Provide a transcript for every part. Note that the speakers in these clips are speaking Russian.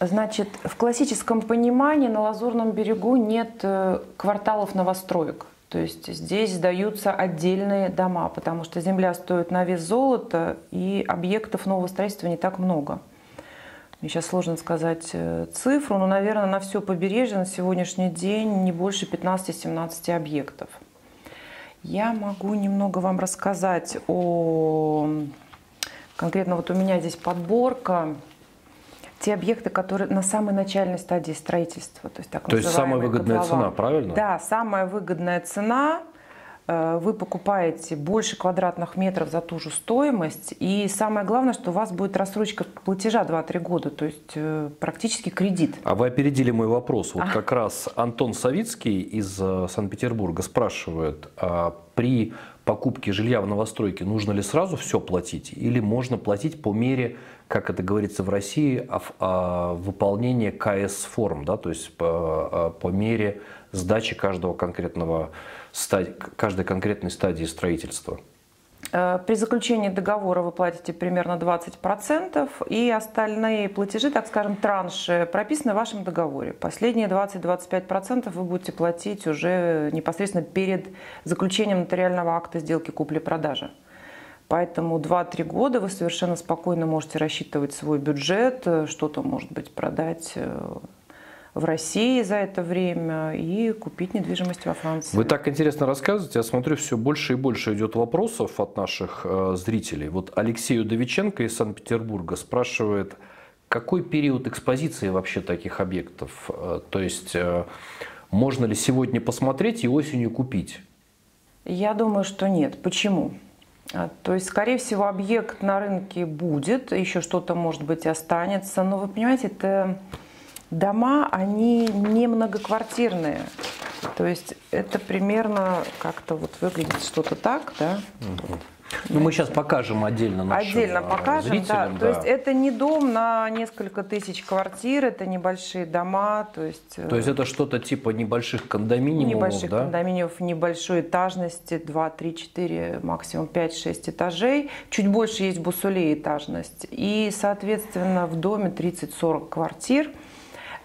Значит, в классическом понимании на Лазурном берегу нет э, кварталов новостроек. То есть здесь сдаются отдельные дома, потому что земля стоит на вес золота, и объектов нового строительства не так много. Мне сейчас сложно сказать э, цифру, но, наверное, на все побережье на сегодняшний день не больше 15-17 объектов. Я могу немного вам рассказать о... Конкретно вот у меня здесь подборка те объекты, которые на самой начальной стадии строительства. То есть, так то есть самая выгодная котлован. цена, правильно? Да, самая выгодная цена. Э, вы покупаете больше квадратных метров за ту же стоимость. И самое главное, что у вас будет рассрочка платежа 2-3 года, то есть э, практически кредит. А вы опередили мой вопрос. Вот а. как раз Антон Савицкий из э, Санкт-Петербурга спрашивает, а при покупке жилья в новостройке нужно ли сразу все платить или можно платить по мере как это говорится в России, о, выполнении КС-форм, да, то есть по, по мере сдачи каждого конкретного каждой конкретной стадии строительства. Э, при заключении договора вы платите примерно 20%, и остальные платежи, так скажем, транши, прописаны в вашем договоре. Последние 20-25% вы будете платить уже непосредственно перед заключением нотариального акта сделки купли-продажи. Поэтому 2-3 года вы совершенно спокойно можете рассчитывать свой бюджет, э, что-то, может быть, продать э, в России за это время и купить недвижимость во Франции. Вы так интересно рассказываете, я смотрю, все больше и больше идет вопросов от наших э, зрителей. Вот Алексей Удовиченко из Санкт-Петербурга спрашивает, какой период экспозиции вообще таких объектов? Э, то есть э, можно ли сегодня посмотреть и осенью купить? Я думаю, что нет. Почему? А, то есть, скорее всего, объект на рынке будет, еще что-то, может быть, останется. Но вы понимаете, это дома, они не многоквартирные. То есть это примерно как-то вот выглядит что-то так, да? Угу. Ну, мы сейчас покажем отдельно нашим Отдельно покажем, зрителям, да. да. То есть это не дом на несколько тысяч квартир, это небольшие дома, то есть... То есть это что-то типа небольших кондоминиумов, Небольших да? кондоминиумов, небольшой этажности, 2, 3, 4, максимум 5, 6 этажей. Чуть больше есть бусулей этажность. И, соответственно, в доме 30-40 квартир.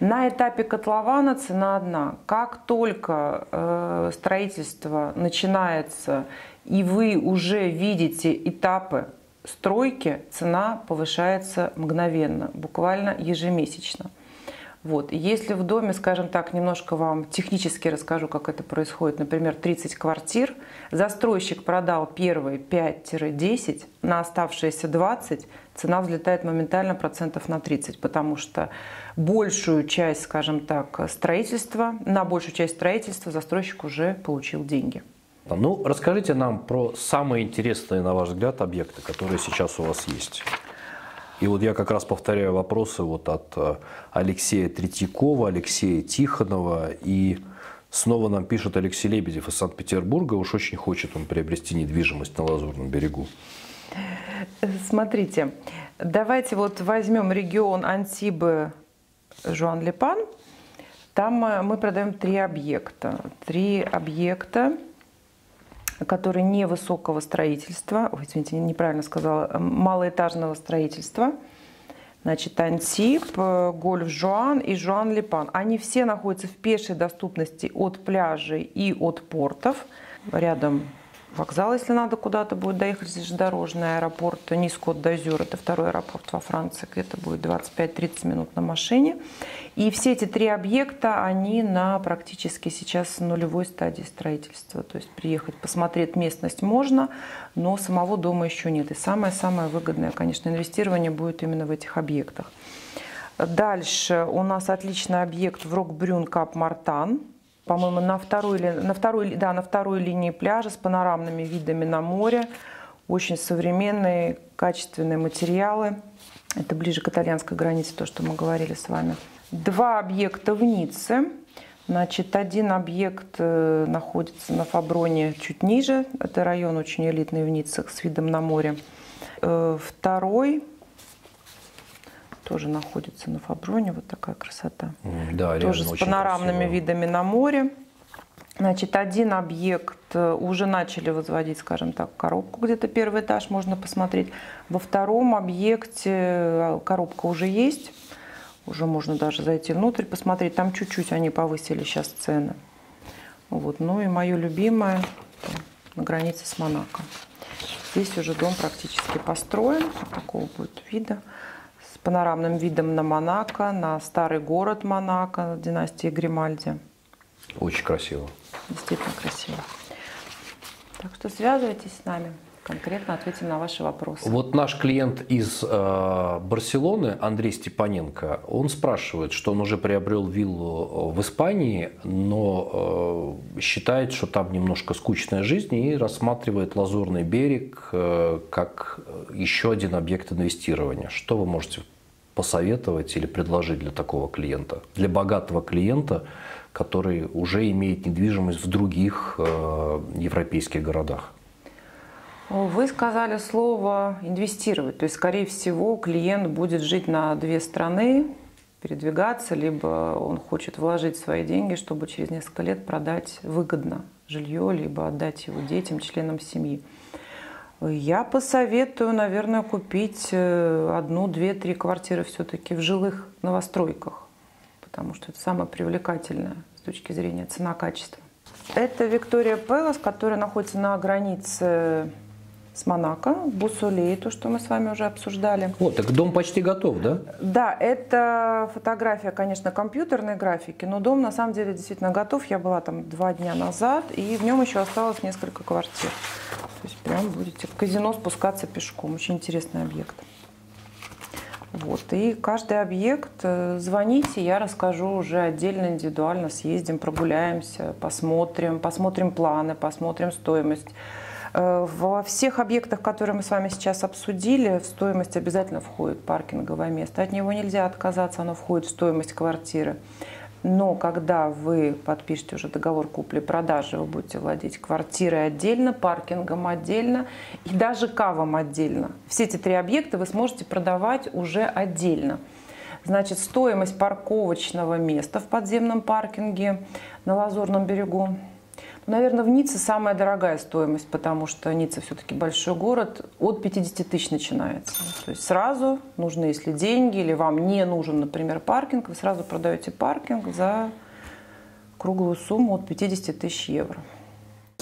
На этапе котлована цена одна. Как только э, строительство начинается и вы уже видите этапы стройки, цена повышается мгновенно, буквально ежемесячно. Вот. Если в доме, скажем так, немножко вам технически расскажу, как это происходит, например, 30 квартир, застройщик продал первые 5-10, на оставшиеся 20 цена взлетает моментально процентов на 30, потому что большую часть, скажем так, строительства, на большую часть строительства застройщик уже получил деньги. Ну, расскажите нам про самые интересные, на ваш взгляд, объекты, которые сейчас у вас есть. И вот я как раз повторяю вопросы вот от э, Алексея Третьякова, Алексея Тихонова и снова нам пишет Алексей Лебедев из Санкт-Петербурга. Уж очень хочет он приобрести недвижимость на Лазурном берегу. Смотрите, давайте вот возьмем регион Антибы Жуан-Лепан. Там э, мы продаем три объекта. Три объекта которые невысокого строительства, ой, извините, неправильно сказала, малоэтажного строительства. Значит, Антип, э, Гольф Жуан и Жуан Липан. Они все находятся в пешей доступности от пляжей и от портов. Рядом вокзал, если надо куда-то будет доехать, здесь же дорожный аэропорт Нискот дозюр это второй аэропорт во Франции, где-то будет 25-30 минут на машине. И все эти три объекта, они на практически сейчас нулевой стадии строительства. То есть приехать, посмотреть местность можно, но самого дома еще нет. И самое-самое выгодное, конечно, инвестирование будет именно в этих объектах. Дальше у нас отличный объект в Рокбрюн Кап Мартан по-моему, на второй, на, второй, да, на второй линии пляжа с панорамными видами на море. Очень современные, качественные материалы. Это ближе к итальянской границе, то, что мы говорили с вами. Два объекта в Ницце. Значит, один объект э, находится на Фаброне чуть ниже. Это район очень элитный в Ницце с видом на море. Э, второй тоже находится на Фаброне. Вот такая красота. Да, тоже с панорамными красиво. видами на море. Значит, один объект э, уже начали возводить, скажем так, коробку, где-то первый этаж можно посмотреть. Во втором объекте э, коробка уже есть. Уже можно даже зайти внутрь, посмотреть. Там чуть-чуть они повысили сейчас цены. Вот. Ну и мое любимое на границе с Монако. Здесь уже дом практически построен. Вот такого будет вида. Панорамным видом на Монако, на старый город Монако, династии Гримальди. Очень красиво. Действительно красиво. Так что связывайтесь с нами конкретно ответим на ваши вопросы. Вот наш клиент из э, Барселоны, Андрей Степаненко, он спрашивает, что он уже приобрел виллу в Испании, но э, считает, что там немножко скучная жизнь и рассматривает Лазурный берег э, как еще один объект инвестирования. Что вы можете посоветовать или предложить для такого клиента, для богатого клиента, который уже имеет недвижимость в других э, европейских городах? Вы сказали слово инвестировать. То есть, скорее всего, клиент будет жить на две страны, передвигаться, либо он хочет вложить свои деньги, чтобы через несколько лет продать выгодно жилье, либо отдать его детям, членам семьи. Я посоветую, наверное, купить э, одну, две, три квартиры все-таки в жилых новостройках, потому что это самое привлекательное с точки зрения цена-качества. Это Виктория Пелос, которая находится на границе с Монако, Бусулей, то, что мы с вами уже обсуждали. Вот, так дом почти готов, да? Да, это фотография, конечно, компьютерной графики, но дом на самом деле действительно готов. Я была там два дня назад, и в нем еще осталось несколько квартир. Прям будете в казино спускаться пешком. Очень интересный объект. Вот. И каждый объект э, звоните, я расскажу уже отдельно, индивидуально, съездим, прогуляемся, посмотрим, посмотрим планы, посмотрим стоимость. Э, во всех объектах, которые мы с вами сейчас обсудили, в стоимость обязательно входит паркинговое место. От него нельзя отказаться, оно входит в стоимость квартиры. Но когда вы подпишете уже договор купли-продажи, вы будете владеть квартирой отдельно, паркингом отдельно и даже кавом отдельно. Все эти три объекта вы сможете продавать уже отдельно. Значит, стоимость парковочного места в подземном паркинге на Лазурном берегу Наверное, в Ницце самая дорогая стоимость, потому что Ницца все-таки большой город, от 50 тысяч начинается. То есть сразу нужны, если деньги, или вам не нужен, например, паркинг, вы сразу продаете паркинг за круглую сумму от 50 тысяч евро.